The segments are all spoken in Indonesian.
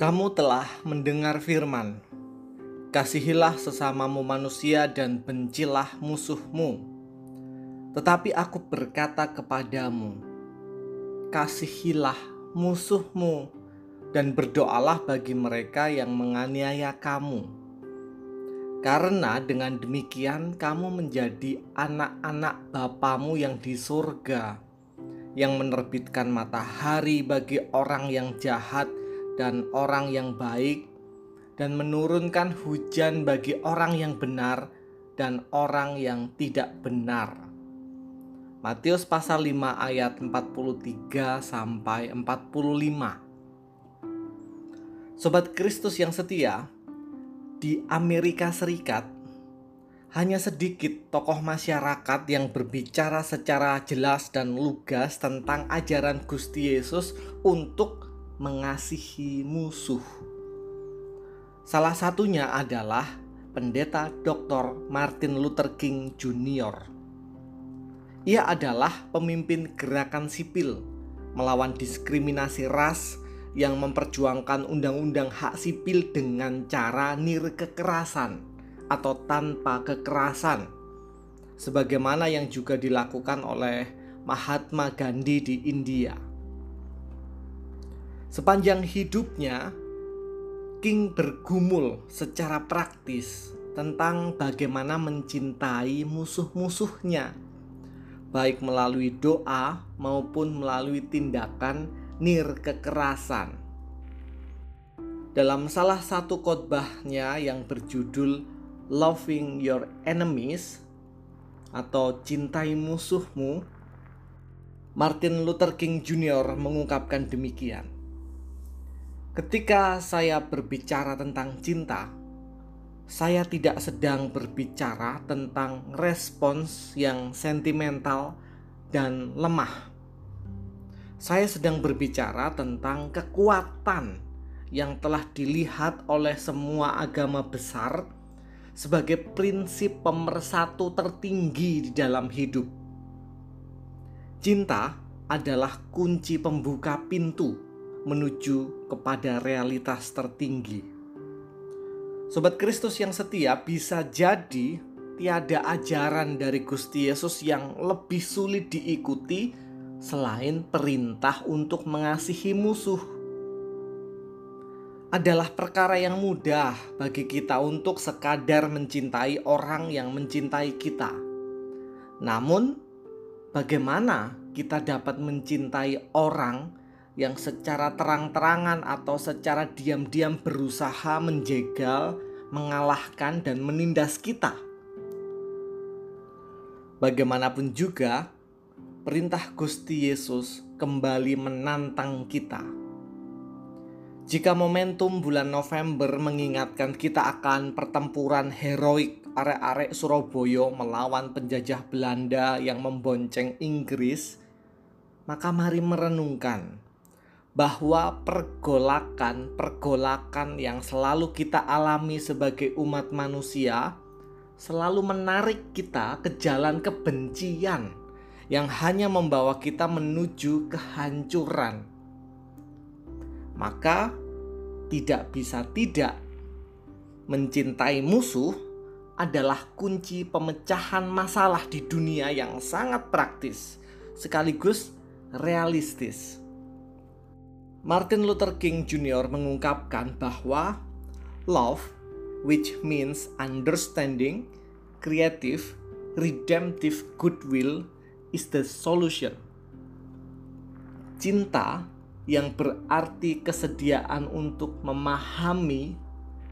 Kamu telah mendengar firman, Kasihilah sesamamu manusia dan bencilah musuhmu. Tetapi aku berkata kepadamu, Kasihilah musuhmu dan berdoalah bagi mereka yang menganiaya kamu. Karena dengan demikian kamu menjadi anak-anak Bapamu yang di surga, yang menerbitkan matahari bagi orang yang jahat dan orang yang baik dan menurunkan hujan bagi orang yang benar dan orang yang tidak benar. Matius pasal 5 ayat 43 sampai 45. Sobat Kristus yang setia, di Amerika Serikat hanya sedikit tokoh masyarakat yang berbicara secara jelas dan lugas tentang ajaran Gusti Yesus untuk mengasihi musuh. Salah satunya adalah pendeta Dr. Martin Luther King Jr. Ia adalah pemimpin gerakan sipil melawan diskriminasi ras yang memperjuangkan undang-undang hak sipil dengan cara nir kekerasan atau tanpa kekerasan sebagaimana yang juga dilakukan oleh Mahatma Gandhi di India. Sepanjang hidupnya, King bergumul secara praktis tentang bagaimana mencintai musuh-musuhnya, baik melalui doa maupun melalui tindakan nir kekerasan. Dalam salah satu khotbahnya yang berjudul Loving Your Enemies atau Cintai Musuhmu, Martin Luther King Jr. mengungkapkan demikian. Ketika saya berbicara tentang cinta, saya tidak sedang berbicara tentang respons yang sentimental dan lemah. Saya sedang berbicara tentang kekuatan yang telah dilihat oleh semua agama besar sebagai prinsip pemersatu tertinggi di dalam hidup. Cinta adalah kunci pembuka pintu menuju kepada realitas tertinggi. Sobat Kristus yang setia bisa jadi tiada ajaran dari Gusti Yesus yang lebih sulit diikuti selain perintah untuk mengasihi musuh. Adalah perkara yang mudah bagi kita untuk sekadar mencintai orang yang mencintai kita. Namun, bagaimana kita dapat mencintai orang yang secara terang-terangan atau secara diam-diam berusaha menjegal, mengalahkan, dan menindas kita. Bagaimanapun juga, perintah Gusti Yesus kembali menantang kita. Jika momentum bulan November mengingatkan kita akan pertempuran heroik arek-arek Surabaya melawan penjajah Belanda yang membonceng Inggris, maka mari merenungkan bahwa pergolakan-pergolakan yang selalu kita alami sebagai umat manusia selalu menarik kita ke jalan kebencian yang hanya membawa kita menuju kehancuran. Maka tidak bisa tidak mencintai musuh adalah kunci pemecahan masalah di dunia yang sangat praktis sekaligus realistis. Martin Luther King Jr. mengungkapkan bahwa love, which means understanding, creative, redemptive goodwill, is the solution. Cinta yang berarti kesediaan untuk memahami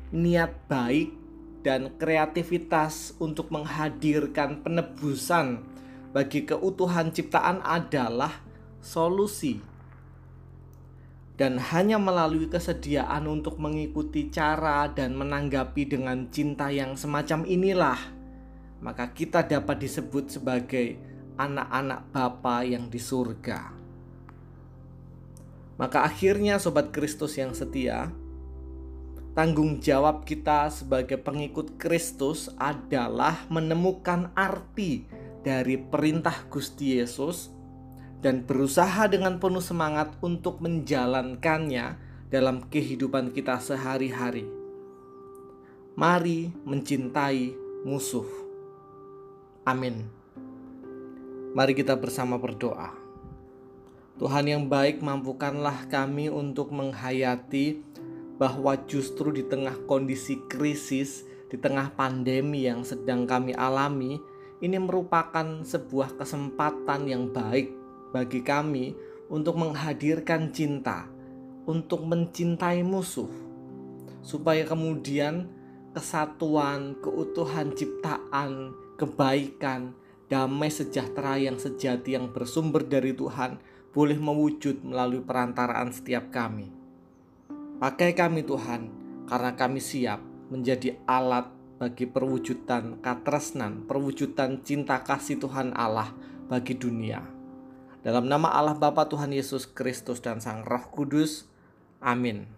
niat baik dan kreativitas untuk menghadirkan penebusan bagi keutuhan ciptaan adalah solusi dan hanya melalui kesediaan untuk mengikuti cara dan menanggapi dengan cinta yang semacam inilah maka kita dapat disebut sebagai anak-anak Bapa yang di surga. Maka akhirnya sobat Kristus yang setia, tanggung jawab kita sebagai pengikut Kristus adalah menemukan arti dari perintah Gusti Yesus dan berusaha dengan penuh semangat untuk menjalankannya dalam kehidupan kita sehari-hari. Mari mencintai musuh. Amin. Mari kita bersama berdoa. Tuhan yang baik, mampukanlah kami untuk menghayati bahwa justru di tengah kondisi krisis, di tengah pandemi yang sedang kami alami, ini merupakan sebuah kesempatan yang baik bagi kami untuk menghadirkan cinta, untuk mencintai musuh, supaya kemudian kesatuan, keutuhan ciptaan, kebaikan, damai sejahtera yang sejati yang bersumber dari Tuhan boleh mewujud melalui perantaraan setiap kami. Pakai kami Tuhan, karena kami siap menjadi alat bagi perwujudan katresnan, perwujudan cinta kasih Tuhan Allah bagi dunia. Dalam nama Allah Bapa Tuhan Yesus Kristus dan Sang Roh Kudus. Amin.